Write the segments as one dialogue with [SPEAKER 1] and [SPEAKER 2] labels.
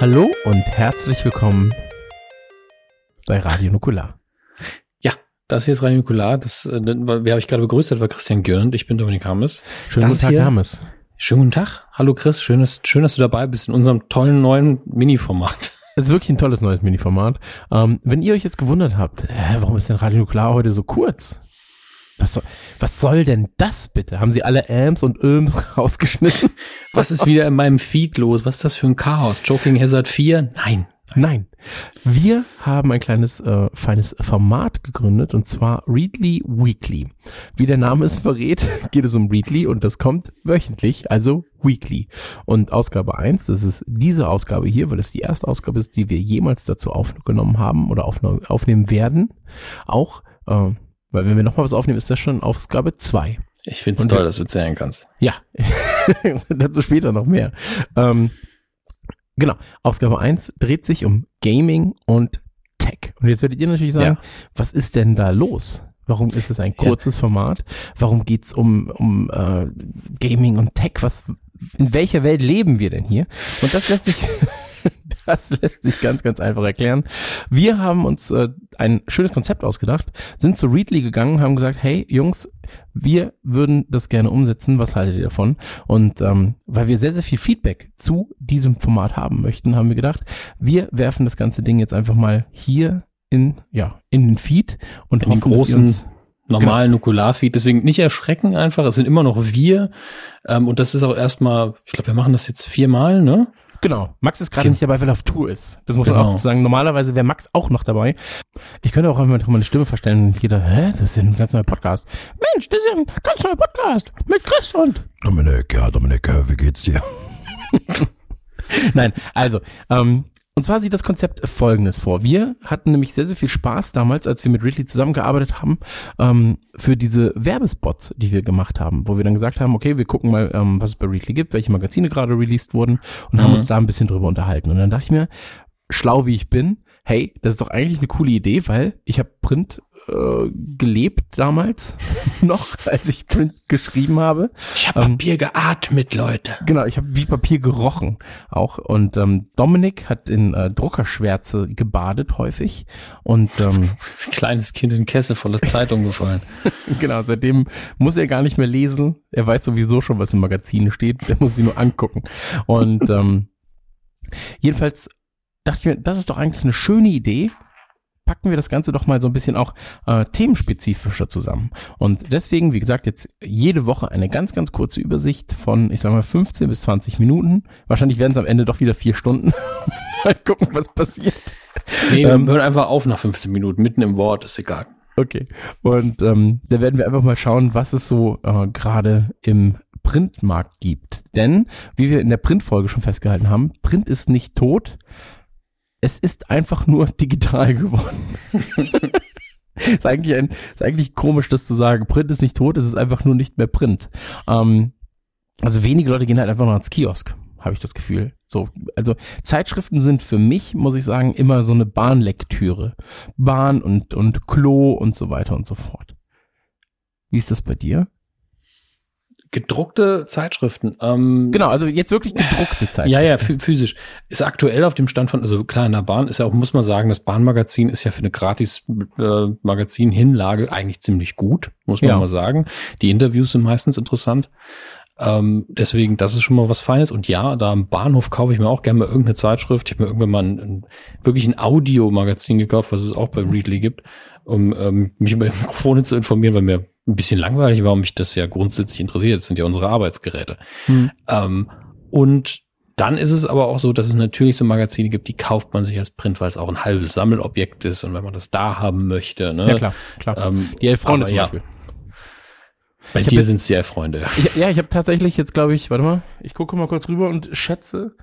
[SPEAKER 1] Hallo und herzlich willkommen bei Radio Nukular.
[SPEAKER 2] Ja, das hier ist Radio Nukular. Das, äh, wer habe ich gerade begrüßt? Das war Christian Gürnt. Ich bin Dominik Hammes.
[SPEAKER 1] Schönen guten Tag,
[SPEAKER 2] hier-
[SPEAKER 1] Hermes.
[SPEAKER 2] Schönen guten Tag. Hallo Chris. Schön, dass, schön, dass du dabei bist in unserem tollen neuen Mini-Format.
[SPEAKER 1] Es ist wirklich ein tolles neues Mini-Format. Ähm, wenn ihr euch jetzt gewundert habt, äh, warum ist denn Radio Nukular heute so kurz? Was soll, was soll denn das bitte? Haben sie alle Ams und Öms rausgeschnitten?
[SPEAKER 2] Was ist wieder in meinem Feed los? Was ist das für ein Chaos? Joking Hazard 4? Nein.
[SPEAKER 1] Nein. Wir haben ein kleines, äh, feines Format gegründet und zwar Readly Weekly. Wie der Name es verrät, geht es um Readly und das kommt wöchentlich, also weekly. Und Ausgabe 1, das ist diese Ausgabe hier, weil es die erste Ausgabe ist, die wir jemals dazu aufgenommen haben oder aufne aufnehmen werden. Auch, äh, weil wenn wir nochmal was aufnehmen, ist das schon Ausgabe 2.
[SPEAKER 2] Ich finde es toll, dass du zählen kannst.
[SPEAKER 1] Ja, dazu später noch mehr. Ähm, genau, Ausgabe 1 dreht sich um Gaming und Tech. Und jetzt werdet ihr natürlich sagen,
[SPEAKER 2] Ja.
[SPEAKER 1] was ist denn da los? Warum ist es ein
[SPEAKER 2] Ja.
[SPEAKER 1] kurzes Format? Warum geht's um, um äh, Gaming und Tech? Was, in welcher Welt leben wir denn hier? Und das lässt sich, das lässt sich ganz, ganz einfach erklären. Wir haben uns äh, ein schönes Konzept ausgedacht, sind zu Readly gegangen, haben gesagt, hey Jungs, wir würden das gerne umsetzen. Was haltet ihr davon? Und ähm, weil wir sehr, sehr viel Feedback zu diesem Format haben möchten, haben wir gedacht, wir werfen das ganze Ding jetzt einfach mal hier in, ja, in den Feed und
[SPEAKER 2] In den
[SPEAKER 1] hoffen, dass ihr
[SPEAKER 2] großen
[SPEAKER 1] uns
[SPEAKER 2] normalen Nukular-Feed. Deswegen nicht erschrecken einfach. Es sind immer noch wir. Ähm, und das ist auch erstmal, ich glaube, wir machen das jetzt viermal, ne?
[SPEAKER 1] Genau. Max ist gerade nicht dabei, weil er auf Tour ist. Das muss man
[SPEAKER 2] Genau.
[SPEAKER 1] auch sagen. Normalerweise wäre Max auch noch dabei. Ich könnte auch einfach meine Stimme verstellen und jeder, hä, das ist ja ein ganz neuer Podcast. Mensch, das ist ja ein ganz neuer Podcast mit Chris und.
[SPEAKER 3] Dominik, ja, Dominik, äh, wie geht's dir?
[SPEAKER 1] Nein, also, ähm, und zwar sieht das Konzept folgendes vor. Wir hatten nämlich sehr, sehr viel Spaß damals, als wir mit Ridley zusammengearbeitet haben, ähm, für diese Werbespots, die wir gemacht haben, wo wir dann gesagt haben, okay, wir gucken mal, ähm, was es bei Ridley gibt, welche Magazine gerade released wurden und haben
[SPEAKER 2] Mhm.
[SPEAKER 1] uns da ein bisschen drüber unterhalten. Und dann dachte ich mir, schlau wie ich bin, hey, das ist doch eigentlich eine coole Idee, weil ich habe Print äh, gelebt damals noch, als ich Print geschrieben habe.
[SPEAKER 2] Ich habe
[SPEAKER 1] Ähm,
[SPEAKER 2] Papier geatmet, Leute.
[SPEAKER 1] Genau, ich habe wie Papier gerochen auch. Und ähm, Dominik hat in äh, Druckerschwärze gebadet häufig. Und ähm,
[SPEAKER 2] Kleines Kind in Kessel voller Zeitung gefallen.
[SPEAKER 1] genau, seitdem muss er gar nicht mehr lesen. Er weiß sowieso schon, was im Magazin steht. Der muss sie nur angucken. Und ähm, jedenfalls dachte ich mir, das ist doch eigentlich eine schöne Idee. Packen wir das Ganze doch mal so ein bisschen auch äh, themenspezifischer zusammen. Und deswegen, wie gesagt, jetzt jede Woche eine ganz, ganz kurze Übersicht von, ich sag mal, 15 bis 20 Minuten. Wahrscheinlich werden es am Ende doch wieder vier Stunden. mal gucken, was passiert.
[SPEAKER 2] Nee, wir
[SPEAKER 1] Ähm,
[SPEAKER 2] hören einfach auf nach 15 Minuten, mitten im Wort, ist egal.
[SPEAKER 1] Okay. Und ähm, da werden wir einfach mal schauen, was es so äh, gerade im Printmarkt gibt. Denn, wie wir in der Printfolge schon festgehalten haben, Print ist nicht tot. Es ist einfach nur digital geworden. ist, eigentlich ein, ist eigentlich komisch, das zu sagen. Print ist nicht tot, es ist einfach nur nicht mehr Print. Ähm, also wenige Leute gehen halt einfach noch ans Kiosk, habe ich das Gefühl. So, also Zeitschriften sind für mich, muss ich sagen, immer so eine Bahnlektüre. Bahn und, und Klo und so weiter und so fort. Wie ist das bei dir?
[SPEAKER 2] Gedruckte Zeitschriften. Ähm,
[SPEAKER 1] Genau, also jetzt wirklich gedruckte Zeitschriften.
[SPEAKER 2] Ja, ja, phy- physisch. Ist aktuell auf dem Stand von, also klar, in der Bahn ist ja auch, muss man sagen, das Bahnmagazin ist ja für eine Gratis-Magazin-Hinlage eigentlich ziemlich gut, muss man
[SPEAKER 1] Ja.
[SPEAKER 2] mal sagen. Die Interviews sind meistens interessant. Ähm, deswegen, das ist schon mal was Feines. Und ja, da am Bahnhof kaufe ich mir auch gerne mal irgendeine Zeitschrift. Ich habe mir irgendwann mal ein, ein, wirklich ein Audiomagazin gekauft, was es auch bei Readly gibt, um ähm, mich über Mikrofone zu informieren, weil mir ein bisschen langweilig war und mich das ja grundsätzlich interessiert. Das sind ja unsere Arbeitsgeräte.
[SPEAKER 1] Hm.
[SPEAKER 2] Ähm, und dann ist es aber auch so, dass es natürlich so Magazine gibt, die kauft man sich als Print, weil es auch ein halbes Sammelobjekt ist und wenn man das da haben möchte. Ne?
[SPEAKER 1] Ja, klar, klar.
[SPEAKER 2] Ähm,
[SPEAKER 1] Die elf Freunde zum
[SPEAKER 2] ja.
[SPEAKER 1] Beispiel.
[SPEAKER 2] bei
[SPEAKER 1] Ich
[SPEAKER 2] dir sind es die elf Freunde.
[SPEAKER 1] Ich, ja, ich habe tatsächlich jetzt, glaube ich, warte mal, ich gucke mal kurz rüber und schätze,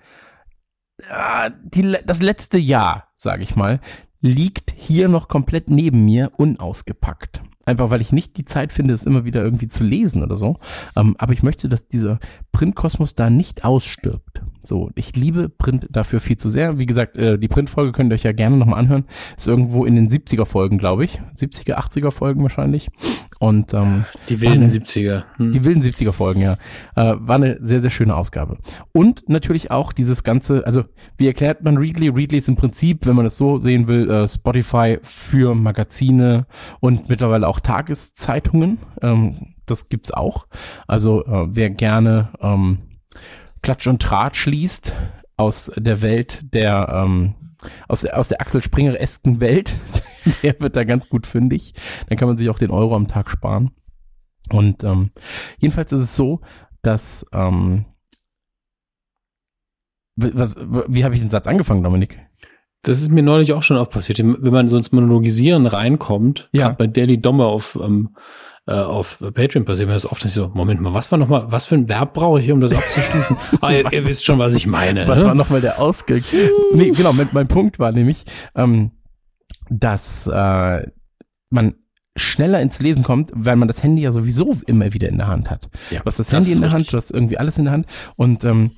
[SPEAKER 1] ja, die, das letzte Jahr, sage ich mal, liegt hier noch komplett neben mir unausgepackt. Einfach weil ich nicht die Zeit finde, es immer wieder irgendwie zu lesen oder so. Ähm, aber ich möchte, dass dieser Printkosmos da nicht ausstirbt. So, ich liebe Print dafür viel zu sehr. Wie gesagt, äh, die Printfolge könnt ihr euch ja gerne nochmal anhören. Ist irgendwo in den 70er Folgen, glaube ich. 70er, 80er Folgen wahrscheinlich. Und ähm,
[SPEAKER 2] Die wilden
[SPEAKER 1] Wann-
[SPEAKER 2] 70er. Hm.
[SPEAKER 1] die wilden 70er Folgen, ja. Äh, war eine sehr, sehr schöne Ausgabe. Und natürlich auch dieses ganze, also wie erklärt man Readly? Readly ist im Prinzip, wenn man es so sehen will, äh, Spotify für Magazine und mittlerweile auch Tageszeitungen. Ähm, das gibt's auch. Also äh, wer gerne ähm, Klatsch und Tratsch liest aus der Welt der ähm, aus, aus der Axel Springer-esken Welt, der wird da ganz gut fündig. Dann kann man sich auch den Euro am Tag sparen. Und ähm, jedenfalls ist es so, dass ähm, was, wie habe ich den Satz angefangen, Dominik?
[SPEAKER 2] Das ist mir neulich auch schon oft passiert. Wenn man so ins Monologisieren reinkommt,
[SPEAKER 1] Ja.
[SPEAKER 2] bei Daily Dommer auf, ähm, äh, auf Patreon passiert mir das oft nicht so, Moment mal, was war noch mal, was für ein Verb brauche ich hier, um das abzuschließen? ah, ihr, ihr wisst schon, was ich meine.
[SPEAKER 1] Was
[SPEAKER 2] ne?
[SPEAKER 1] war nochmal der Ausgang? nee, genau, mein, mein Punkt war nämlich, ähm, dass äh, man schneller ins Lesen kommt, weil man das Handy ja sowieso immer wieder in der Hand hat.
[SPEAKER 2] Ja,
[SPEAKER 1] Du hast das
[SPEAKER 2] das
[SPEAKER 1] Handy in der Hand, du hast irgendwie alles in der Hand. Und ähm,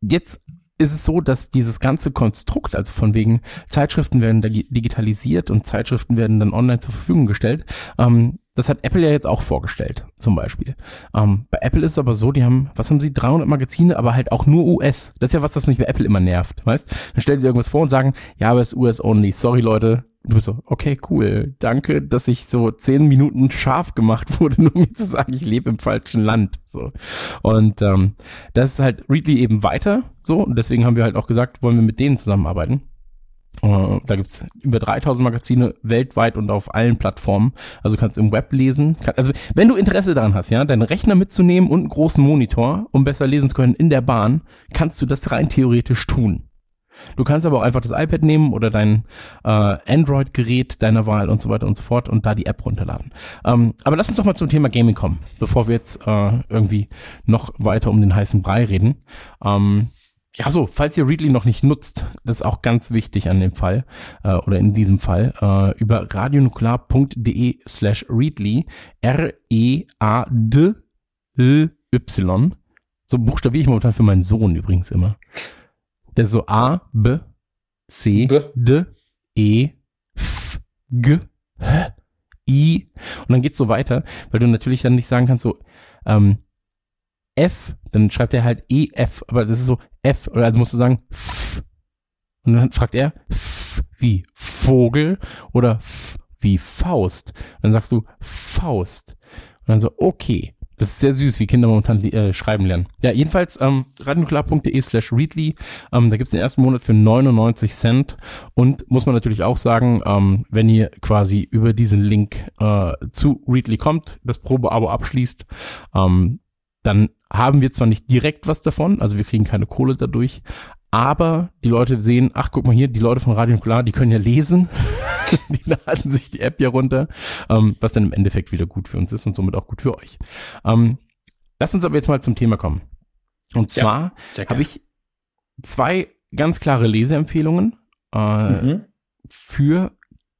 [SPEAKER 1] jetzt ist es so, dass dieses ganze Konstrukt, also von wegen Zeitschriften werden digi- digitalisiert und Zeitschriften werden dann online zur Verfügung gestellt, ähm, das hat Apple ja jetzt auch vorgestellt, zum Beispiel. Ähm, bei Apple ist es aber so, die haben, was haben sie, 300 Magazine, aber halt auch nur US. Das ist ja was, das mich bei Apple immer nervt, weißt? Dann stellen sie irgendwas vor und sagen, ja, aber es ist US-only, sorry Leute. Du bist so, okay, cool, danke, dass ich so zehn Minuten scharf gemacht wurde, nur um mir zu sagen, ich lebe im falschen Land, so. Und ähm, das ist halt Readly eben weiter, so, und deswegen haben wir halt auch gesagt, wollen wir mit denen zusammenarbeiten. Äh, da gibt's über 3000 Magazine weltweit und auf allen Plattformen. Also du kannst im Web lesen. Also wenn du Interesse daran hast, ja, deinen Rechner mitzunehmen und einen großen Monitor, um besser lesen zu können in der Bahn, kannst du das rein theoretisch tun. Du kannst aber auch einfach das iPad nehmen oder dein äh, Android-Gerät deiner Wahl und so weiter und so fort und da die App runterladen. Ähm, aber lass uns doch mal zum Thema Gaming kommen, bevor wir jetzt äh, irgendwie noch weiter um den heißen Brei reden. Ähm, ja, so, falls ihr Readly noch nicht nutzt, das ist auch ganz wichtig an dem Fall, äh, oder in diesem Fall, äh, über radionuklear.de slash Readly, R-E-A-D-L-Y, so buchstabiere ich momentan für meinen Sohn übrigens immer. Der ist so A, B, C,
[SPEAKER 2] B.
[SPEAKER 1] D, E, F, G, H, I. Und dann geht's so weiter, weil du natürlich dann nicht sagen kannst, so, ähm, F, dann schreibt er halt EF, aber das ist so F, oder also musst du sagen F. Und dann fragt er F wie Vogel oder F wie Faust. Und dann sagst du Faust. Und dann so, okay. Das ist sehr süß, wie Kinder momentan äh, schreiben lernen. Ja, jedenfalls ähm, radionuklear.de slash readly. Ähm, da gibt's den ersten Monat für 99 Cent. Und muss man natürlich auch sagen, ähm, wenn ihr quasi über diesen Link äh, zu Readly kommt, das Probeabo abschließt, ähm, dann haben wir zwar nicht direkt was davon, also wir kriegen keine Kohle dadurch, aber die Leute sehen, ach guck mal hier, die Leute von Radio Nukular, die können ja lesen, die laden sich die App ja runter, ähm, was dann im Endeffekt wieder gut für uns ist und somit auch gut für euch. Ähm, lass uns aber jetzt mal zum Thema kommen. Und
[SPEAKER 2] Ja,
[SPEAKER 1] zwar
[SPEAKER 2] Sehr
[SPEAKER 1] habe ich zwei ganz klare Leseempfehlungen äh,
[SPEAKER 2] Mhm.
[SPEAKER 1] für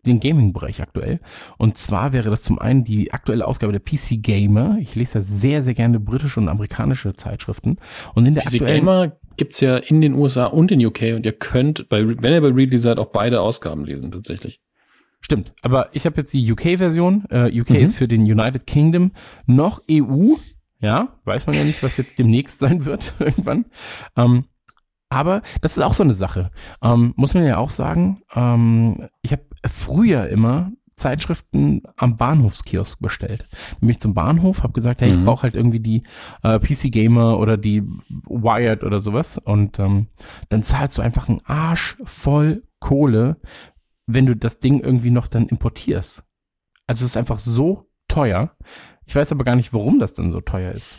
[SPEAKER 1] den Gaming-Bereich aktuell. Und zwar wäre das zum einen die aktuelle Ausgabe der PC Gamer. Ich lese ja sehr, sehr gerne britische und amerikanische Zeitschriften. Und in der
[SPEAKER 2] PC
[SPEAKER 1] aktuellen
[SPEAKER 2] Gamer gibt's ja in den USA und in UK und ihr könnt, bei, wenn ihr bei Readly seid, auch beide Ausgaben lesen tatsächlich.
[SPEAKER 1] Stimmt, aber ich habe jetzt die UK-Version. Äh, UK
[SPEAKER 2] Mhm.
[SPEAKER 1] ist für den United Kingdom noch EU. Ja, weiß man ja nicht, was jetzt demnächst sein wird irgendwann. Ähm, aber das ist auch so eine Sache. Ähm, muss man ja auch sagen, ähm, ich habe früher immer Zeitschriften am Bahnhofskiosk bestellt. Nämlich zum Bahnhof, habe gesagt, hey, ich
[SPEAKER 2] Mhm.
[SPEAKER 1] brauche halt irgendwie die äh, PC Gamer oder die Wired oder sowas. Und ähm, dann zahlst du einfach einen Arsch voll Kohle, wenn du das Ding irgendwie noch dann importierst. Also es ist einfach so teuer. Ich weiß aber gar nicht, warum das dann so teuer ist.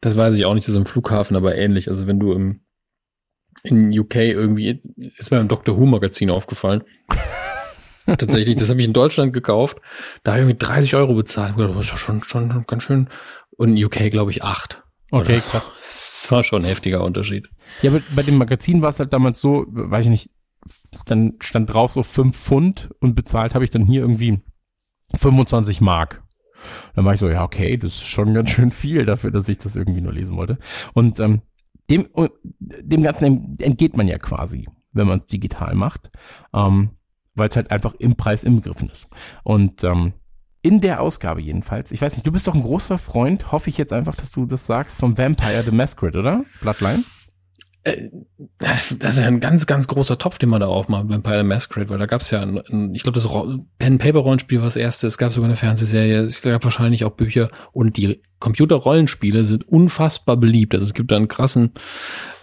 [SPEAKER 2] Das weiß ich auch nicht, das ist im Flughafen aber ähnlich. Also wenn du im, in UK irgendwie, ist mir im Doctor Who Magazin aufgefallen. Tatsächlich, das habe ich in Deutschland gekauft. Da habe ich irgendwie 30 Euro bezahlt. Das ist ja schon, schon ganz schön. Und in UK, glaube ich, 8.
[SPEAKER 1] Okay,
[SPEAKER 2] so.
[SPEAKER 1] krass.
[SPEAKER 2] Das war schon ein heftiger Unterschied.
[SPEAKER 1] Ja, aber bei dem Magazin war es halt damals so, weiß ich nicht, dann stand drauf so 5 Pfund und bezahlt habe ich dann hier irgendwie 25 Mark. Dann war ich so, ja, okay, das ist schon ganz schön viel dafür, dass ich das irgendwie nur lesen wollte. Und ähm, dem, dem Ganzen entgeht man ja quasi, wenn man es digital macht, ähm, weil es halt einfach im Preis inbegriffen ist. Und ähm, in der Ausgabe jedenfalls, ich weiß nicht, du bist doch ein großer Freund, hoffe ich jetzt einfach, dass du das sagst, vom Vampire the Masquerade, oder? Bloodline?
[SPEAKER 2] Äh, das ist ja ein ganz, ganz großer Topf, den man da aufmacht beim Pile Masquerade, weil da gab es ja, ein, ein, ich glaube, das Pen-Paper-Rollenspiel war das erste, es gab sogar eine Fernsehserie, es gab wahrscheinlich auch Bücher und die Computer-Rollenspiele sind unfassbar beliebt. Also es gibt da einen krassen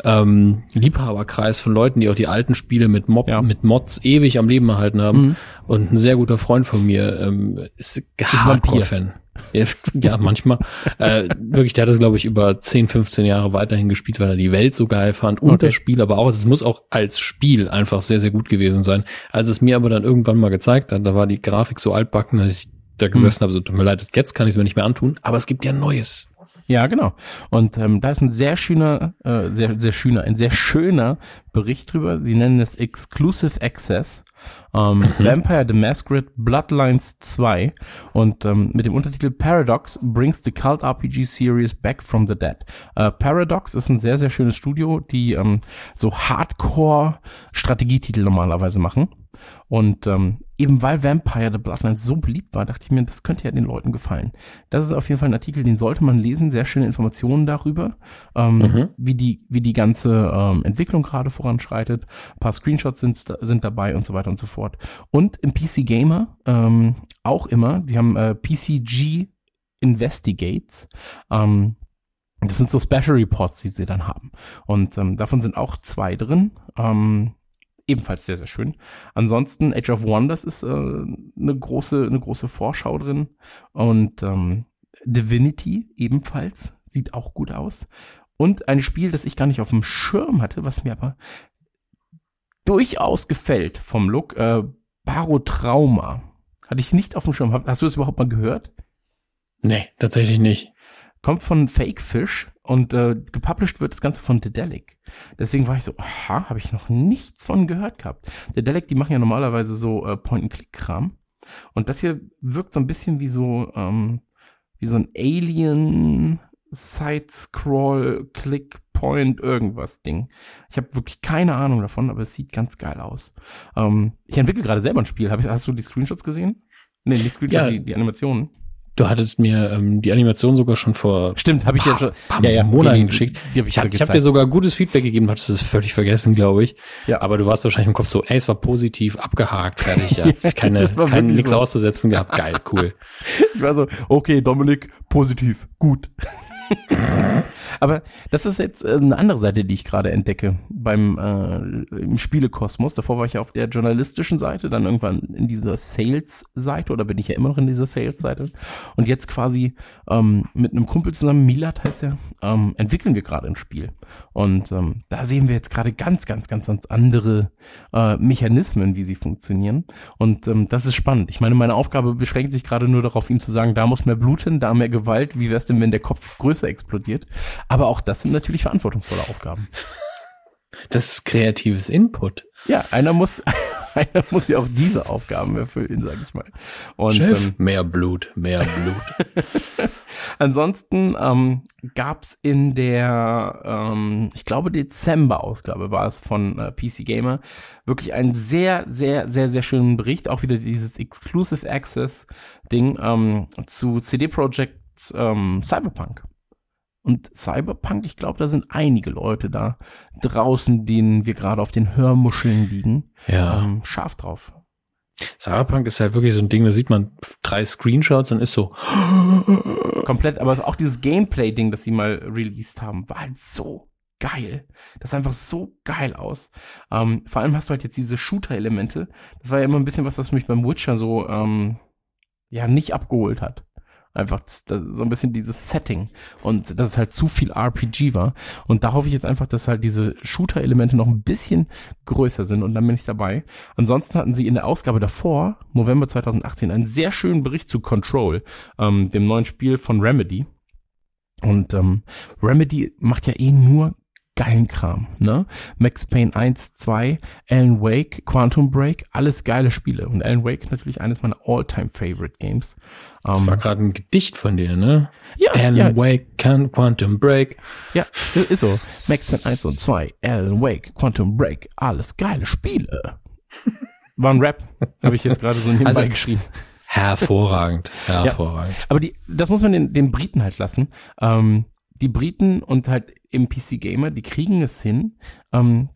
[SPEAKER 2] ähm, Liebhaberkreis von Leuten, die auch die alten Spiele mit, Mob, ja. mit Mods ewig am Leben erhalten haben. Mhm. Und ein sehr guter Freund von mir ähm, ist Hardcore-Fan. Ja, ja, manchmal. äh, wirklich, der hat es, glaube ich, über 10, 15 Jahre weiterhin gespielt, weil er die Welt so geil fand und okay. das Spiel, aber auch, es muss auch als Spiel einfach sehr, sehr gut gewesen sein. Als es mir aber dann irgendwann mal gezeigt hat, da war die Grafik so altbacken, dass ich da gesessen hm. habe, so tut mir leid, jetzt kann ich es mir nicht mehr antun, aber es gibt ja Neues.
[SPEAKER 1] Ja, genau. Und ähm, da ist ein sehr schöner, äh, sehr, sehr schöner, ein sehr schöner Bericht drüber. Sie nennen es Exclusive Access. Ähm, mhm. Vampire the Masquerade Bloodlines 2 und ähm, mit dem Untertitel Paradox brings the cult RPG series back from the dead. Äh, Paradox ist ein sehr, sehr schönes Studio, die ähm, so Hardcore Strategietitel normalerweise machen. Und ähm, eben weil Vampire the Bloodlines so beliebt war, dachte ich mir, das könnte ja den Leuten gefallen. Das ist auf jeden Fall ein Artikel, den sollte man lesen. Sehr schöne Informationen darüber, ähm, mhm. wie die wie die ganze ähm, Entwicklung gerade voranschreitet. Ein paar Screenshots sind sind dabei und so weiter und so fort. Und im PC Gamer ähm, auch immer. Die haben äh, PCG Investigates. Ähm, das sind so Special Reports, die sie dann haben. Und ähm, davon sind auch zwei drin. Ähm, ebenfalls sehr, sehr schön. Ansonsten Age of Wonders ist äh, eine große, eine große Vorschau drin. Und ähm, Divinity ebenfalls sieht auch gut aus. Und ein Spiel, das ich gar nicht auf dem Schirm hatte, was mir aber durchaus gefällt vom Look, äh, Barotrauma. Hatte ich nicht auf dem Schirm. Hast du das überhaupt mal gehört?
[SPEAKER 2] Nee, tatsächlich nicht.
[SPEAKER 1] Kommt von Fake Fish und äh, gepublished wird das Ganze von Dedelic. Deswegen war ich so, aha, habe ich noch nichts von gehört gehabt. Dedelic, die machen ja normalerweise so äh, Point-and-Click-Kram. Und das hier wirkt so ein bisschen wie so, ähm, wie so ein Alien Side-Scroll, Click, Point, irgendwas Ding. Ich habe wirklich keine Ahnung davon, aber es sieht ganz geil aus. Ähm, ich entwickle gerade selber ein Spiel. Ich, hast du die Screenshots gesehen? Nee, die Screenshots, ja. die, die Animationen.
[SPEAKER 2] Du hattest mir ähm, die Animation sogar schon vor
[SPEAKER 1] Stimmt, habe ich ja schon
[SPEAKER 2] ja, ja, Monaten die, geschickt. Die, die hab ich ich habe hab dir sogar gutes Feedback gegeben, hattest es völlig vergessen, glaube ich. Ja. Aber du warst wahrscheinlich im Kopf so, ey, es war positiv, abgehakt, fertig, ja. keine, kein nichts so. auszusetzen gehabt. Geil, cool.
[SPEAKER 1] ich war so, okay, Dominik, positiv, gut. Aber das ist jetzt äh, eine andere Seite, die ich gerade entdecke beim äh, im Spielekosmos. Davor war ich ja auf der journalistischen Seite, dann irgendwann in dieser Sales-Seite oder bin ich ja immer noch in dieser Sales-Seite. Und jetzt quasi ähm, mit einem Kumpel zusammen, Milat heißt er, ähm, entwickeln wir gerade ein Spiel. Und ähm, da sehen wir jetzt gerade ganz, ganz, ganz, ganz andere äh, Mechanismen, wie sie funktionieren. Und ähm, das ist spannend. Ich meine, meine Aufgabe beschränkt sich gerade nur darauf, ihm zu sagen, da muss mehr Blut hin, da mehr Gewalt. Wie wär's denn, wenn der Kopf größer explodiert? Aber auch das sind natürlich verantwortungsvolle Aufgaben.
[SPEAKER 2] Das ist kreatives Input.
[SPEAKER 1] Ja, einer muss, einer muss ja auch diese Aufgaben erfüllen, sag ich mal.
[SPEAKER 2] Und, Chef, ähm, mehr Blut, mehr Blut.
[SPEAKER 1] Ansonsten ähm, gab in der, ähm, ich glaube Dezember-Ausgabe war es von äh, PC Gamer, wirklich einen sehr, sehr, sehr, sehr schönen Bericht, auch wieder dieses Exclusive Access Ding ähm, zu CD Projekt ähm, Cyberpunk. Und Cyberpunk, ich glaube, da sind einige Leute da draußen, denen wir gerade auf den Hörmuscheln liegen. Ja. Ähm, scharf drauf.
[SPEAKER 2] Cyberpunk ist halt wirklich so ein Ding, da sieht man drei Screenshots und ist so
[SPEAKER 1] komplett, aber auch dieses Gameplay-Ding, das sie mal released haben, war halt so geil. Das sah einfach so geil aus. Ähm, vor allem hast du halt jetzt diese Shooter-Elemente. Das war ja immer ein bisschen was, was mich beim Witcher so ähm, ja nicht abgeholt hat. Einfach das, das, so ein bisschen dieses Setting und dass es halt zu viel RPG war. Und da hoffe ich jetzt einfach, dass halt diese Shooter-Elemente noch ein bisschen größer sind und dann bin ich dabei. Ansonsten hatten sie in der Ausgabe davor, November 2018, einen sehr schönen Bericht zu Control, ähm, dem neuen Spiel von Remedy. Und ähm, Remedy macht ja eh nur geilen Kram, ne? Max Payne 1, 2, Alan Wake, Quantum Break, alles geile Spiele. Und Alan Wake natürlich eines meiner all-time favorite Games.
[SPEAKER 2] Das
[SPEAKER 1] Ähm,
[SPEAKER 2] war gerade ein Gedicht von dir, ne?
[SPEAKER 1] ja,
[SPEAKER 2] Alan
[SPEAKER 1] ja,
[SPEAKER 2] Wake, Can Quantum Break.
[SPEAKER 1] ja, ist so. Max Payne 1 und 2, Alan Wake, Quantum Break, alles geile Spiele. War ein Rap, habe ich jetzt gerade so nebenbei
[SPEAKER 2] Also-
[SPEAKER 1] geschrieben.
[SPEAKER 2] Hervorragend, hervorragend.
[SPEAKER 1] Aber die, das muss man den, den Briten halt lassen. Ähm, die Briten und halt im PC Gamer, die kriegen es hin. Ähm,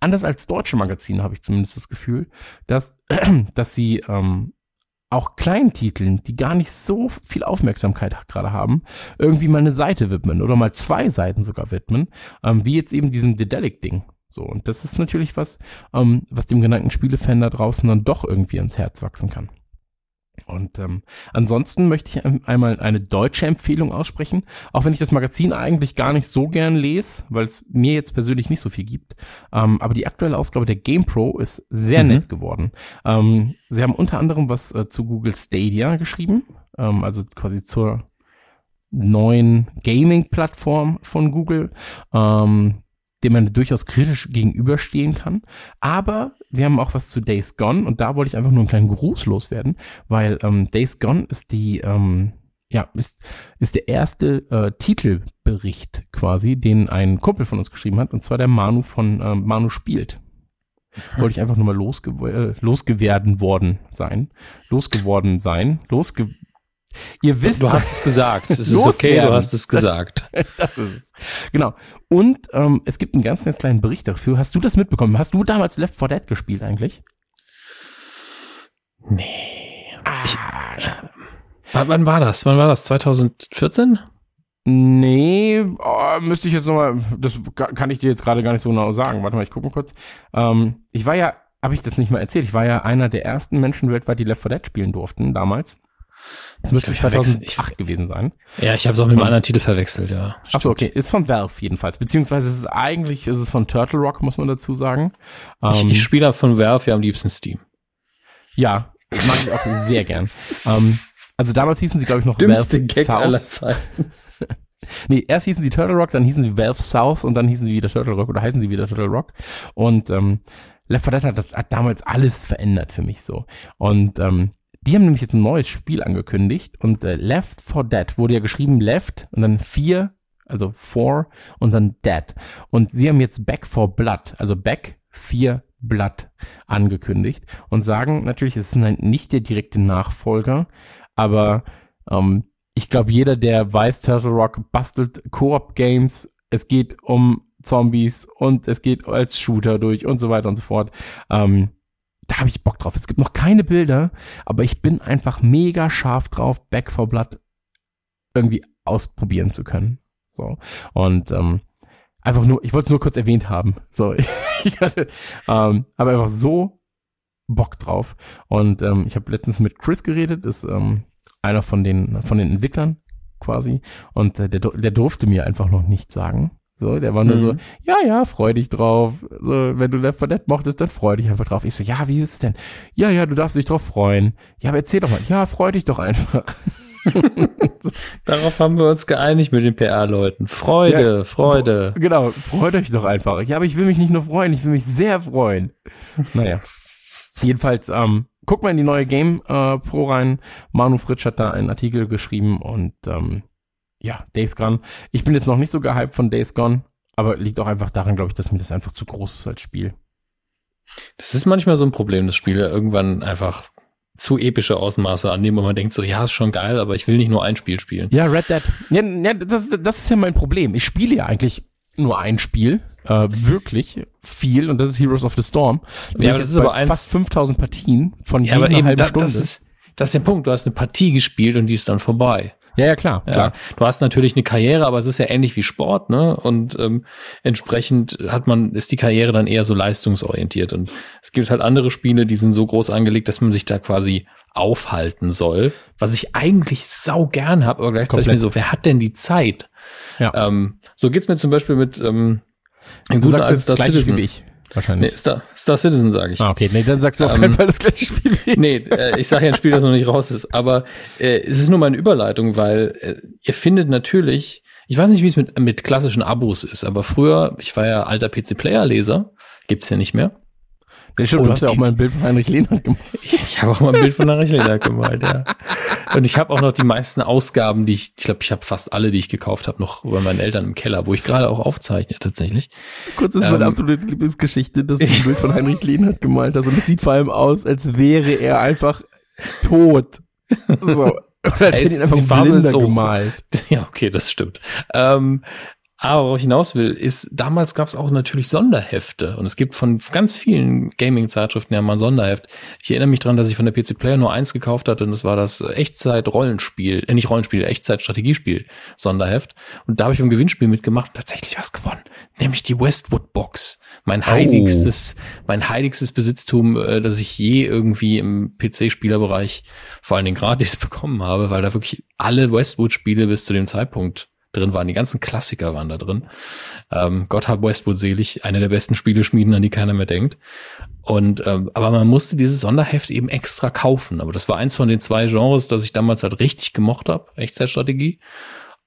[SPEAKER 1] anders als deutsche Magazine habe ich zumindest das Gefühl, dass, dass sie ähm, auch kleinen Titeln, die gar nicht so viel Aufmerksamkeit gerade haben, irgendwie mal eine Seite widmen oder mal zwei Seiten sogar widmen, ähm, wie jetzt eben diesem Dedelic-Ding. So, und das ist natürlich was, ähm, was dem genannten Spielefan da draußen dann doch irgendwie ans Herz wachsen kann. Und ähm, ansonsten möchte ich ein- einmal eine deutsche Empfehlung aussprechen, auch wenn ich das Magazin eigentlich gar nicht so gern lese, weil es mir jetzt persönlich nicht so viel gibt. Ähm, aber die aktuelle Ausgabe der GamePro ist sehr
[SPEAKER 2] Mhm.
[SPEAKER 1] nett geworden. Ähm, sie haben unter anderem was äh, zu Google Stadia geschrieben, ähm, also quasi zur neuen Gaming-Plattform von Google. Ähm, dem man durchaus kritisch gegenüberstehen kann. Aber sie haben auch was zu Days Gone und da wollte ich einfach nur einen kleinen Gruß loswerden, weil ähm, Days Gone ist die, ähm, ja, ist, ist der erste äh, Titelbericht quasi, den ein Kumpel von uns geschrieben hat, und zwar der Manu von ähm, Manu spielt. Wollte ich einfach nur mal losge äh, losgewerden worden sein. Losgeworden sein. Losge Ihr wisst,
[SPEAKER 2] Du hast es gesagt. Es ist okay, du hast es gesagt.
[SPEAKER 1] das ist es. Genau. Und ähm, es gibt einen ganz, ganz kleinen Bericht dafür. Hast du das mitbekommen? Hast du damals Left 4 Dead gespielt eigentlich?
[SPEAKER 2] Nee.
[SPEAKER 1] Ah,
[SPEAKER 2] W wann war das? Wann war das? 2014?
[SPEAKER 1] nee, oh, müsste ich jetzt nochmal, das ka- kann ich dir jetzt gerade gar nicht so genau sagen. Warte mal, ich gucke mal kurz. Ähm, ich war ja, habe ich das nicht mal erzählt, ich war ja einer der ersten Menschen weltweit, die Left 4 Dead spielen durften damals. Das müsste
[SPEAKER 2] glaub, ich verwechsel-
[SPEAKER 1] 2008 gewesen sein.
[SPEAKER 2] Ja, ich habe es auch mit einem anderen Titel verwechselt, ja.
[SPEAKER 1] Achso, okay. Ist von Valve jedenfalls. Beziehungsweise ist es eigentlich, ist es von Turtle Rock, muss man dazu sagen.
[SPEAKER 2] Ich,
[SPEAKER 1] Ähm,
[SPEAKER 2] ich spiele von Valve ja am liebsten Steam.
[SPEAKER 1] Ja, mag ich auch sehr gern. Ähm, also damals hießen sie, glaube ich, noch Valve South.
[SPEAKER 2] Zeiten.
[SPEAKER 1] Nee, erst hießen sie Turtle Rock, dann hießen sie Valve South und dann hießen sie wieder Turtle Rock oder heißen sie wieder Turtle Rock. Und ähm, Left 4 Dead hat, das, hat damals alles verändert für mich so. Und ähm, die haben nämlich jetzt ein neues Spiel angekündigt und äh, Left 4 Dead wurde ja geschrieben Left und dann 4, also 4 und dann Dead. Und sie haben jetzt Back for Blood, also Back 4 Blood angekündigt und sagen natürlich, es ist halt nicht der direkte Nachfolger, aber ähm, ich glaube, jeder, der weiß, Turtle Rock bastelt Koop-Games. Es geht um Zombies und es geht als Shooter durch und so weiter und so fort. Ähm, da habe ich Bock drauf. Es gibt noch keine Bilder, aber ich bin einfach mega scharf drauf, Back for Blood irgendwie ausprobieren zu können. So. Und ähm, einfach nur, ich wollte es nur kurz erwähnt haben. So, ich hatte, ähm, aber einfach so Bock drauf. Und ähm, ich habe letztens mit Chris geredet, ist ähm, einer von den, von den Entwicklern quasi. Und äh, der, der durfte mir einfach noch nichts sagen. So, der war nur
[SPEAKER 2] Mhm.
[SPEAKER 1] so, ja, ja, freu dich drauf. So, wenn du Left 4 Dead mochtest, dann freu dich einfach drauf. Ich so, ja, wie ist es denn? Ja, ja, du darfst dich drauf freuen. Ja, aber erzähl doch mal. Ja, freu dich doch einfach.
[SPEAKER 2] Darauf haben wir uns geeinigt mit den PR-Leuten. Freude, Freude.
[SPEAKER 1] Genau, freut euch doch einfach. Ja, aber ich will mich nicht nur freuen, ich will mich sehr freuen. Naja. Jedenfalls, ähm, guck mal in die neue Game äh, Pro rein. Manu Fritsch hat da einen Artikel geschrieben und ähm, ja, Days Gone. Ich bin jetzt noch nicht so gehypt von Days Gone, aber liegt auch einfach daran, glaube ich, dass mir das einfach zu groß ist als Spiel.
[SPEAKER 2] Das ist manchmal so ein Problem, dass Spiele irgendwann einfach zu epische Ausmaße annehmen, wo man denkt so, ja, ist schon geil, aber ich will nicht nur ein Spiel spielen.
[SPEAKER 1] Ja, Red Dead. Ja, ja das, das ist ja mein Problem. Ich spiele ja eigentlich nur ein Spiel, äh, wirklich viel, und das ist Heroes of the Storm. Da
[SPEAKER 2] Ja, aber das ist aber eins-
[SPEAKER 1] fast 5000 Partien von
[SPEAKER 2] Ja,
[SPEAKER 1] jeder halben
[SPEAKER 2] da,
[SPEAKER 1] Stunde.
[SPEAKER 2] das ist, das ist der Punkt. Du hast eine Partie gespielt und die ist dann vorbei.
[SPEAKER 1] Ja, ja, klar,
[SPEAKER 2] Ja,
[SPEAKER 1] klar.
[SPEAKER 2] du hast natürlich eine Karriere, aber es ist ja ähnlich wie Sport, ne? Und ähm, entsprechend hat man ist die Karriere dann eher so leistungsorientiert. Und es gibt halt andere Spiele, die sind so groß angelegt, dass man sich da quasi aufhalten soll, was ich eigentlich sau gern habe, aber gleichzeitig mir so, wer hat denn die Zeit?
[SPEAKER 1] Ja.
[SPEAKER 2] Ähm, so geht's mir zum Beispiel mit ähm,
[SPEAKER 1] Du sagst jetzt das gleiche wie ich, wahrscheinlich.
[SPEAKER 2] Nee, Star, Star Citizen sage ich.
[SPEAKER 1] Ah, okay, nee, dann sagst du auf
[SPEAKER 2] Ähm,
[SPEAKER 1] keinen Fall das gleiche Spiel wie ich.
[SPEAKER 2] Nee, äh, ich sage ja ein Spiel, das noch nicht raus ist. Aber äh, es ist nur meine Überleitung, weil äh, ihr findet natürlich Ich weiß nicht, wie es mit, mit klassischen Abos ist, aber früher, ich war ja alter PC-Player-Leser, gibt's ja nicht mehr.
[SPEAKER 1] Ja, stimmt, du hast ja auch mal ein Bild von Heinrich Lehnhardt gemalt.
[SPEAKER 2] Ich habe auch mal ein Bild von Heinrich Lehnhardt gemalt, ja. Und ich habe auch noch die meisten Ausgaben, die ich, ich glaube, ich habe fast alle, die ich gekauft habe, noch bei meinen Eltern im Keller, wo ich gerade auch aufzeichne tatsächlich.
[SPEAKER 1] Kurz ist meine
[SPEAKER 2] Ähm,
[SPEAKER 1] absolute Lieblingsgeschichte, dass du ein Bild von Heinrich Lehnhardt gemalt hast und es sieht vor allem aus, als wäre er einfach tot. So. Oder als hätte ihn einfach
[SPEAKER 2] die Farbe
[SPEAKER 1] Blinder gemalt.
[SPEAKER 2] Ja, okay, das stimmt. Ähm, aber worauf ich hinaus will, ist, damals gab es auch natürlich Sonderhefte. Und es gibt von ganz vielen Gaming-Zeitschriften ja mal ein Sonderheft. Ich erinnere mich dran, dass ich von der PC Player nur eins gekauft hatte und das war das Echtzeit-Rollenspiel, äh, nicht Rollenspiel, Echtzeit-Strategiespiel Sonderheft. Und da habe ich beim Gewinnspiel mitgemacht und tatsächlich was gewonnen. Nämlich die Westwood-Box. Mein heiligstes, mein heiligstes Besitztum, äh, das ich je irgendwie im PC-Spielerbereich vor allen Dingen gratis bekommen habe, weil da wirklich alle Westwood-Spiele bis zu dem Zeitpunkt drin waren. Die ganzen Klassiker waren da drin. Ähm, Gott hab Westwood selig, eine der besten Spieleschmieden, an die keiner mehr denkt. Und ähm, aber man musste dieses Sonderheft eben extra kaufen. Aber das war eins von den zwei Genres, das ich damals halt richtig gemocht habe, Echtzeitstrategie.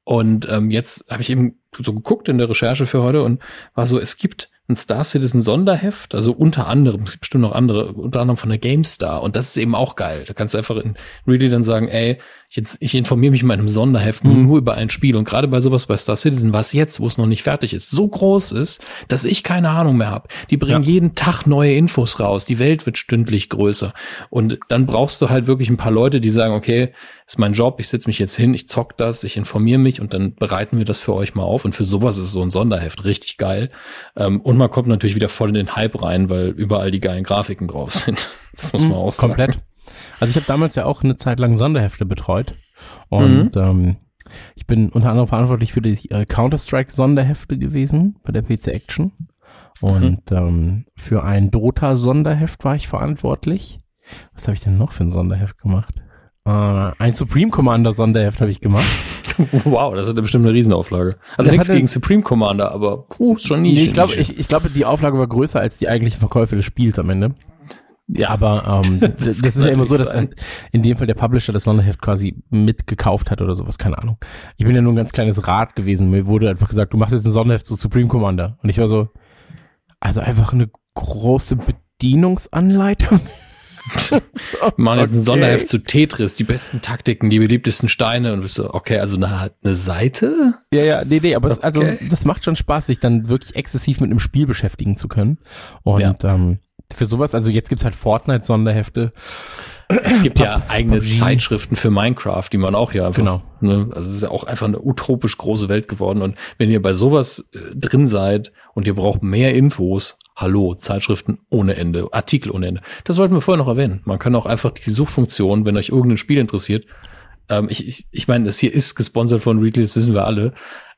[SPEAKER 2] Und ähm, jetzt habe ich eben so geguckt in der Recherche für heute und war so, es gibt ein Star Citizen Sonderheft, also unter anderem, es gibt bestimmt noch andere, unter anderem von der GameStar. Und das ist eben auch geil. Da kannst du einfach in Really dann sagen, ey, ich, jetzt, ich informiere mich in meinem Sonderheft nur, nur über ein Spiel. Und gerade bei sowas bei Star Citizen, was jetzt, wo es noch nicht fertig ist, so groß ist, dass ich keine Ahnung mehr habe. Die bringen jeden Tag neue Infos raus. Die Welt wird stündlich größer. Und dann brauchst du halt wirklich ein paar Leute, die sagen, okay, ist mein Job, ich setze mich jetzt hin, ich zock das, ich informiere mich und dann bereiten wir das für euch mal auf. Und für sowas ist so ein Sonderheft richtig geil. Ähm, und man kommt natürlich wieder voll in den Hype rein, weil überall die geilen Grafiken drauf sind. Das muss man auch sagen.
[SPEAKER 1] Mhm, Komplett. Also ich habe damals ja auch eine Zeit lang Sonderhefte betreut. Und ähm, ich bin unter anderem verantwortlich für die äh, Counter-Strike-Sonderhefte gewesen bei der PC Action. Und ähm, für ein Dota-Sonderheft war ich verantwortlich. Was habe ich denn noch für ein Sonderheft gemacht? Äh, ein Supreme Commander Sonderheft habe ich gemacht.
[SPEAKER 2] Wow, das hat ja bestimmt eine Riesenauflage. Also
[SPEAKER 1] Das
[SPEAKER 2] nichts
[SPEAKER 1] hatte-
[SPEAKER 2] gegen Supreme Commander, aber puh, ist schon
[SPEAKER 1] Nee,
[SPEAKER 2] Nische.
[SPEAKER 1] ich glaube, ich, ich glaube, die Auflage war größer als die eigentlichen Verkäufe des Spiels am Ende. Ja, aber ähm, das, das, ist ja immer so, dass
[SPEAKER 2] sein.
[SPEAKER 1] in dem Fall der Publisher das Sonderheft quasi mitgekauft hat oder sowas, keine Ahnung. Ich bin ja nur ein ganz kleines Rad gewesen. Mir wurde einfach gesagt, du machst jetzt ein Sonderheft zu Supreme Commander. Und ich war so, also einfach eine große Bedienungsanleitung. So,
[SPEAKER 2] machen jetzt ein
[SPEAKER 1] okay.
[SPEAKER 2] Sonderheft zu Tetris, die besten Taktiken, die beliebtesten Steine und du so, okay, also eine, eine Seite?
[SPEAKER 1] Ja, ja, nee, nee, aber also
[SPEAKER 2] Okay.
[SPEAKER 1] das macht schon Spaß, sich dann wirklich exzessiv mit einem Spiel beschäftigen zu können. Und
[SPEAKER 2] Ja.
[SPEAKER 1] ähm, für sowas, also jetzt gibt's halt Fortnite-Sonderhefte.
[SPEAKER 2] Es gibt ja eigene
[SPEAKER 1] PUBG.
[SPEAKER 2] Zeitschriften für Minecraft, die man auch hier einfach,
[SPEAKER 1] Genau.
[SPEAKER 2] ne, also es ist ja auch einfach eine utopisch große Welt geworden und wenn ihr bei sowas äh, drin seid und ihr braucht mehr Infos, hallo, Zeitschriften ohne Ende, Artikel ohne Ende. Das wollten wir vorher noch erwähnen. Man kann auch einfach die Suchfunktion, wenn euch irgendein Spiel interessiert, ähm, ich, ich, ich meine, das hier ist gesponsert von Retail, das wissen wir alle,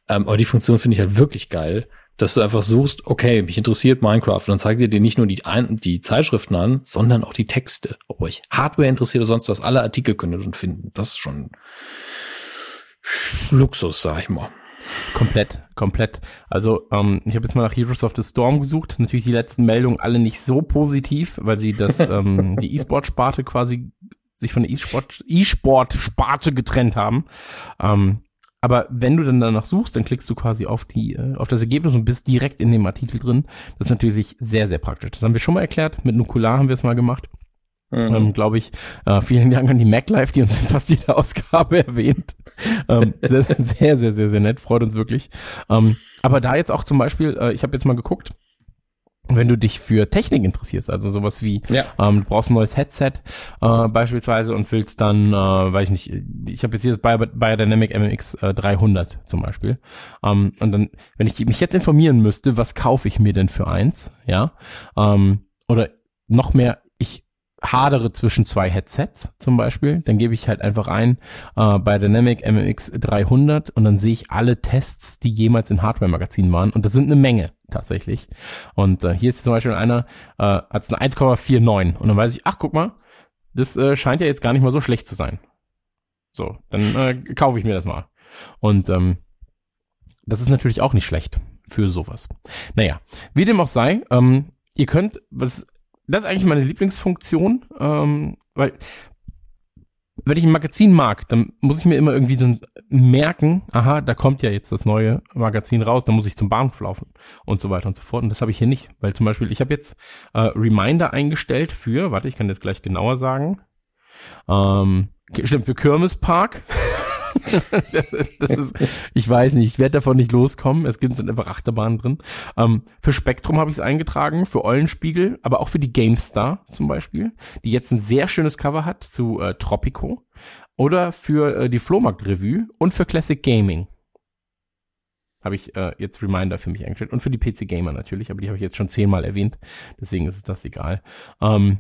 [SPEAKER 2] ähm, aber die Funktion finde ich halt wirklich geil, dass du einfach suchst, okay, mich interessiert Minecraft, und dann zeigt ihr dir nicht nur die, ein, die Zeitschriften an, sondern auch die Texte. Ob euch Hardware interessiert oder sonst was, alle Artikel könnt ihr dann finden. Das ist schon Luxus, sag ich mal.
[SPEAKER 1] Komplett, komplett. Also ähm, ich habe jetzt mal nach Heroes of the Storm gesucht. Natürlich die letzten Meldungen alle nicht so positiv, weil sie das ähm, die E-Sport-Sparte quasi sich von der E-Sport E-Sport-Sparte getrennt haben. Ähm, aber wenn du dann danach suchst, dann klickst du quasi auf die äh, auf das Ergebnis und bist direkt in dem Artikel drin. Das ist natürlich sehr sehr praktisch. Das haben wir schon mal erklärt. Mit Nukular haben wir es mal gemacht. ähm, glaube ich. Äh, vielen Dank an die MacLife, die uns in fast jeder Ausgabe erwähnt. Ähm, sehr, sehr, sehr, sehr, sehr nett, freut uns wirklich. Ähm, aber da jetzt auch zum Beispiel, äh, ich habe jetzt mal geguckt, wenn du dich für Technik interessierst, also sowas wie,
[SPEAKER 2] Ja.
[SPEAKER 1] ähm, du brauchst ein neues Headset äh, beispielsweise und willst dann, äh, weiß ich nicht, ich habe jetzt hier das Bio- Biodynamic MMX äh, 300 zum Beispiel. Ähm, und dann, wenn ich mich jetzt informieren müsste, was kaufe ich mir denn für eins, ja, ähm, oder noch mehr, hadere zwischen zwei Headsets zum Beispiel, dann gebe ich halt einfach ein äh, bei Dynamic MMX 300 und dann sehe ich alle Tests, die jemals in Hardware-Magazinen waren und das sind eine Menge tatsächlich. Und äh, hier ist zum Beispiel einer, äh, hat eine 1,49 und dann weiß ich, ach guck mal, das äh, scheint ja jetzt gar nicht mal so schlecht zu sein. So, dann äh, kaufe ich mir das mal. Und ähm, das ist natürlich auch nicht schlecht für sowas. Naja, wie dem auch sei, ähm, ihr könnt, was, das ist eigentlich meine Lieblingsfunktion, ähm, weil wenn ich ein Magazin mag, dann muss ich mir immer irgendwie dann merken, aha, da kommt ja jetzt das neue Magazin raus, dann muss ich zum Bahnhof laufen und so weiter und so fort. Und das habe ich hier nicht, weil zum Beispiel, ich habe jetzt äh, Reminder eingestellt für, warte, ich kann jetzt gleich genauer sagen, ähm, stimmt, für Kirmespark. das, das ist, ich weiß nicht, ich werde davon nicht loskommen. Es gibt sind einfach Achterbahnen drin. Ähm, für Spektrum habe ich es eingetragen, für Eulenspiegel, aber auch für die GameStar zum Beispiel, die jetzt ein sehr schönes Cover hat zu äh, Tropico. Oder für äh, die Flohmarkt Revue und für Classic Gaming. Habe ich äh, jetzt Reminder für mich eingestellt. Und für die PC Gamer natürlich, aber die habe ich jetzt schon zehnmal erwähnt. Deswegen ist es das egal. Ähm,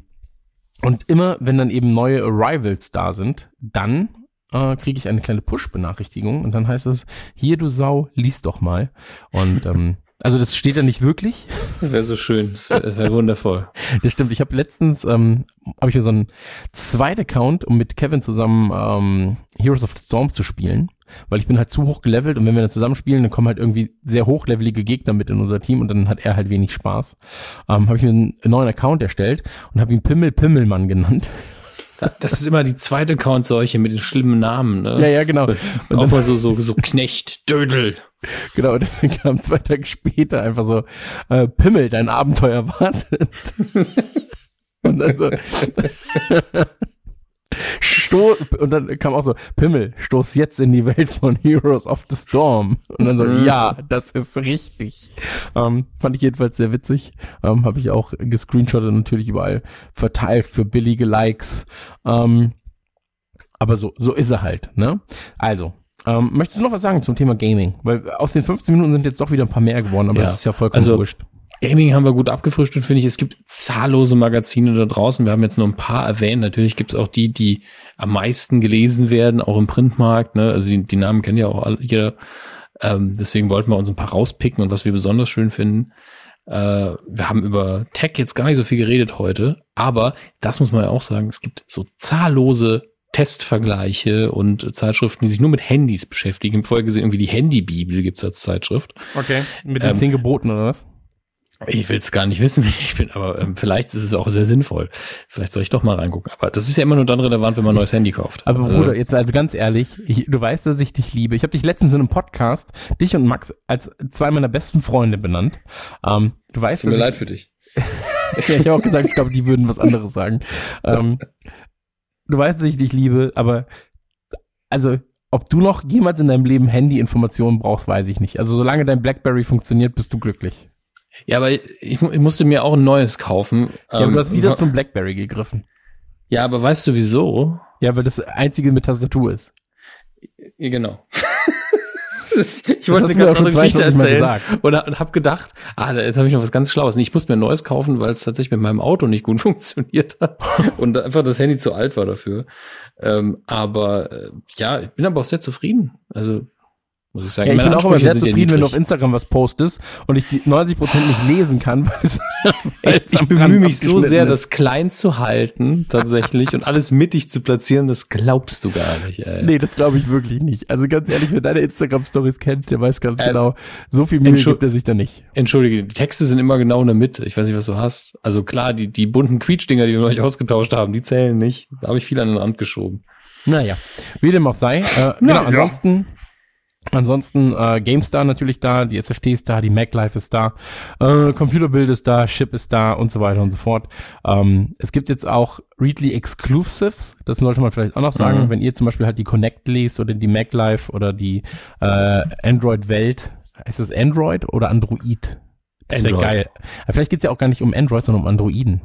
[SPEAKER 1] und immer, wenn dann eben neue Arrivals da sind, dann äh, kriege ich eine kleine Push-Benachrichtigung und dann heißt es, hier du Sau, lies doch mal. Und ähm, also das steht da nicht wirklich.
[SPEAKER 2] Das wäre so schön, das wäre wär wundervoll.
[SPEAKER 1] Das stimmt. Ich habe letztens, ähm, habe ich mir so einen zweiten Account, um mit Kevin zusammen ähm, Heroes of the Storm zu spielen. Weil ich bin halt zu hoch gelevelt und wenn wir dann zusammen spielen, dann kommen halt irgendwie sehr hochlevelige Gegner mit in unser Team und dann hat er halt wenig Spaß. Ähm, habe ich mir einen neuen Account erstellt und habe ihn Pimmel Pimmelmann genannt.
[SPEAKER 2] Das ist immer die zweite Account-Seuche mit den schlimmen Namen, ne?
[SPEAKER 1] Ja, ja, genau.
[SPEAKER 2] Und auch mal so, so, so Knecht, Dödel.
[SPEAKER 1] Genau, und dann kam zwei Tage später einfach so, äh, Pimmel, dein Abenteuer wartet. und dann so, Sto und dann kam auch so, Pimmel, stoß jetzt in die Welt von Heroes of the Storm. Und dann so,
[SPEAKER 2] Mhm.
[SPEAKER 1] ja, das ist richtig. Ähm, fand ich jedenfalls sehr witzig. Ähm, Habe ich auch gescreenshottet natürlich überall verteilt für billige Likes. Ähm, aber so, so ist er halt, ne? Also, ähm, möchtest du noch was sagen zum Thema Gaming? Weil aus den 15 Minuten sind jetzt doch wieder ein paar mehr geworden, aber
[SPEAKER 2] Ja,
[SPEAKER 1] das ist ja vollkommen
[SPEAKER 2] also-
[SPEAKER 1] wurscht.
[SPEAKER 2] Gaming haben wir gut abgefrühstückt, finde ich. Es gibt zahllose Magazine da draußen. Wir haben jetzt nur ein paar erwähnt. Natürlich gibt es auch die, die am meisten gelesen werden, auch im Printmarkt. Ne? Also die, die Namen kennt ja auch alle, jeder. Ähm, deswegen wollten wir uns ein paar rauspicken und was wir besonders schön finden. Äh, wir haben über Tech jetzt gar nicht so viel geredet heute, aber das muss man ja auch sagen, es gibt so zahllose Testvergleiche und Zeitschriften, die sich nur mit Handys beschäftigen. Im Vorher gesehen, irgendwie die Handybibel gibt's als Zeitschrift.
[SPEAKER 1] Okay. Mit den
[SPEAKER 2] Ähm,
[SPEAKER 1] zehn Geboten oder was?
[SPEAKER 2] Ich will es gar nicht wissen, wie ich bin, aber ähm, vielleicht ist es auch sehr sinnvoll. Vielleicht soll ich doch mal reingucken. Aber das ist ja immer nur dann relevant, wenn man ein neues Handy kauft.
[SPEAKER 1] Aber
[SPEAKER 2] Also,
[SPEAKER 1] Bruder, jetzt also ganz ehrlich, ich, du weißt, dass ich dich liebe. Ich habe dich letztens in einem Podcast, dich und Max, als zwei meiner besten Freunde benannt. Ähm, du weißt, dass ich,
[SPEAKER 2] für dich.
[SPEAKER 1] ja, ich habe auch gesagt, ich glaube, die würden was anderes sagen. Ähm, du weißt, dass ich dich liebe, aber also ob du noch jemals in deinem Leben Handy-Informationen brauchst, weiß ich nicht. Also solange dein BlackBerry funktioniert, bist du glücklich.
[SPEAKER 2] Ja, aber ich, ich musste mir auch ein neues kaufen.
[SPEAKER 1] Ja, aber
[SPEAKER 2] Ähm,
[SPEAKER 1] du hast wieder
[SPEAKER 2] wa-
[SPEAKER 1] zum BlackBerry gegriffen.
[SPEAKER 2] Ja, aber weißt du wieso?
[SPEAKER 1] Ja, weil das einzige mit Tastatur ist.
[SPEAKER 2] Ja, genau. Ist- ich
[SPEAKER 1] Das
[SPEAKER 2] wollte eine ganz andere Geschichte
[SPEAKER 1] 22 Mal
[SPEAKER 2] erzählen und, und habe gedacht, ah, jetzt habe ich noch was ganz Schlaues. Ich muss mir ein neues kaufen, weil es tatsächlich mit meinem Auto nicht gut funktioniert hat und einfach das Handy zu alt war dafür. Ähm, aber äh, ja, ich bin aber auch sehr zufrieden. Also muss ich sagen,
[SPEAKER 1] Ja, ich
[SPEAKER 2] meine
[SPEAKER 1] bin auch immer sehr
[SPEAKER 2] ja
[SPEAKER 1] zufrieden, wenn du auf. Instagram was postest und ich die 90% nicht lesen kann, weil es, weil
[SPEAKER 2] Ich, bemühe mich so sehr,
[SPEAKER 1] ist.
[SPEAKER 2] das klein zu halten, tatsächlich, und alles mittig zu platzieren, das glaubst du gar nicht, ey.
[SPEAKER 1] Nee, das glaube ich wirklich nicht. Also ganz ehrlich, wer deine Instagram-Stories kennt, der weiß ganz
[SPEAKER 2] Äh,
[SPEAKER 1] genau, so viel Mühe gibt er sich da nicht.
[SPEAKER 2] Entschuldige, die Texte sind immer genau in der Mitte. Ich weiß nicht, was du hast. Also klar, die, die bunten Quietschdinger, die wir euch ausgetauscht haben, die zählen nicht. Da habe ich viel an den Rand geschoben.
[SPEAKER 1] Naja, wie dem auch sei. Äh, genau, ansonsten, ansonsten äh, GameStar natürlich da, die SFT ist da, die MacLife ist da, äh, Computerbild ist da, Chip ist da und so weiter und so fort. Ähm, es gibt jetzt auch Readly Exclusives, das sollte man vielleicht auch noch sagen,
[SPEAKER 2] Mhm.
[SPEAKER 1] wenn ihr zum Beispiel halt die Connect lest oder die MacLife oder die äh, Android-Welt. Ist es Android oder Android? Das wäre
[SPEAKER 2] Android.
[SPEAKER 1] geil. Aber vielleicht geht's ja auch gar nicht um Android, sondern um Androiden.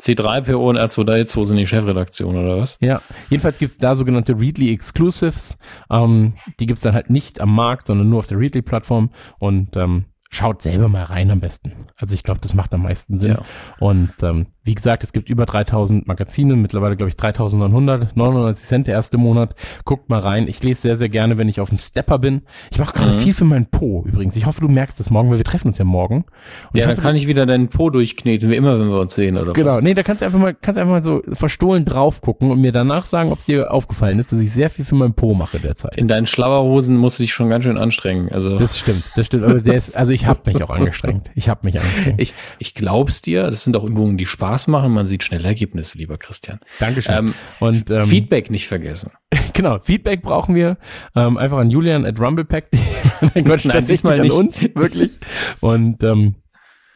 [SPEAKER 2] C3PO und R2D2 sind die Chefredaktion, oder was?
[SPEAKER 1] Ja, jedenfalls gibt's da sogenannte Readly Exclusives. Ähm, die gibt's dann halt nicht am Markt, sondern nur auf der Readly-Plattform. Und ähm, schaut selber mal rein am besten. Also ich glaube, das macht am meisten Sinn.
[SPEAKER 2] Ja.
[SPEAKER 1] Und ähm, wie gesagt, es gibt über 3000 Magazine, mittlerweile glaube ich 3900, 99 Cent der erste Monat. Guckt mal rein. Ich lese sehr, sehr gerne, wenn ich auf dem Stepper bin. Ich mache gerade
[SPEAKER 2] Mhm.
[SPEAKER 1] viel für meinen Po übrigens. Ich hoffe, du merkst das morgen, weil wir treffen uns ja morgen. Und
[SPEAKER 2] Ja, dann
[SPEAKER 1] hoffe,
[SPEAKER 2] kann ich wieder deinen Po durchkneten, wie immer, wenn wir uns sehen, oder
[SPEAKER 1] Genau,
[SPEAKER 2] was?
[SPEAKER 1] nee, da kannst du einfach mal, kannst einfach mal so verstohlen drauf gucken und mir danach sagen, ob es dir aufgefallen ist, dass ich sehr viel für meinen Po mache derzeit.
[SPEAKER 2] In deinen Schlauerhosen musst du dich schon ganz schön anstrengen. Also
[SPEAKER 1] Das stimmt, das stimmt. Aber der ist, also ich habe mich auch angestrengt. Ich habe mich angestrengt.
[SPEAKER 2] ich, ich glaub's dir, das sind auch Übungen, die Spaß Spaß machen, man sieht schnell Ergebnisse, lieber Christian.
[SPEAKER 1] Dankeschön.
[SPEAKER 2] Ähm,
[SPEAKER 1] und ähm,
[SPEAKER 2] Feedback nicht vergessen.
[SPEAKER 1] genau, Feedback brauchen wir ähm, einfach an Julian at rumblepack. Quatsch,
[SPEAKER 2] Nein, diesmal
[SPEAKER 1] an
[SPEAKER 2] nicht.
[SPEAKER 1] uns, wirklich. Und ähm,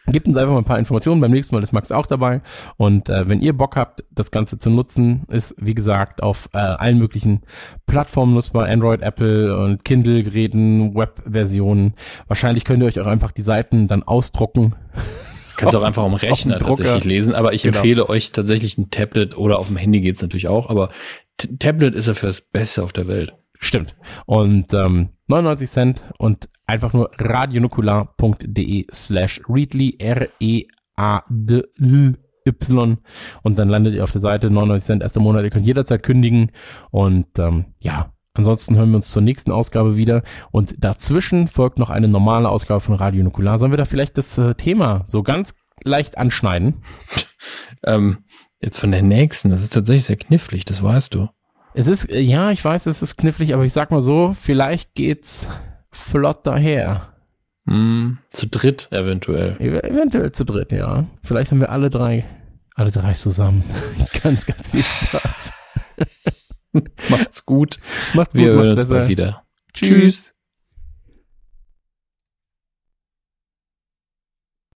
[SPEAKER 1] Gebt uns einfach mal ein paar Informationen. Beim nächsten Mal ist Max auch dabei. Und äh, wenn ihr Bock habt, das Ganze zu nutzen, ist wie gesagt auf äh, allen möglichen Plattformen nutzbar. Android, Apple und Kindle-Geräten, Web-Versionen. Wahrscheinlich könnt ihr euch auch einfach die Seiten dann ausdrucken.
[SPEAKER 2] Kannst
[SPEAKER 1] Auf-
[SPEAKER 2] auch einfach am Rechner tatsächlich lesen, aber ich
[SPEAKER 1] Genau.
[SPEAKER 2] empfehle euch tatsächlich ein Tablet oder auf dem Handy geht's natürlich auch, aber Tablet ist ja für das Beste auf der Welt.
[SPEAKER 1] Stimmt. Und ähm, 99 Cent und einfach nur radionukular.de slash readly R-E-A-D-L-Y und dann landet ihr auf der Seite 99 Cent erster Monat. Ihr könnt jederzeit kündigen und ähm, ja, ansonsten hören wir uns zur nächsten Ausgabe wieder und dazwischen folgt noch eine normale Ausgabe von Radio Nukular. Sollen wir da vielleicht das äh, Thema so ganz leicht anschneiden?
[SPEAKER 2] Ähm, jetzt von der nächsten, das ist tatsächlich sehr knifflig, das weißt du.
[SPEAKER 1] Es ist, äh, ja, ich weiß, es ist knifflig, aber ich sag mal so, vielleicht geht's flott daher.
[SPEAKER 2] Hm, zu dritt eventuell.
[SPEAKER 1] Ev eventuell zu dritt, ja. Vielleicht haben wir alle drei, alle drei zusammen. ganz, ganz viel Spaß.
[SPEAKER 2] Macht's gut.
[SPEAKER 1] Macht's gut,
[SPEAKER 2] Wir hören uns bald wieder.
[SPEAKER 1] Tschüss.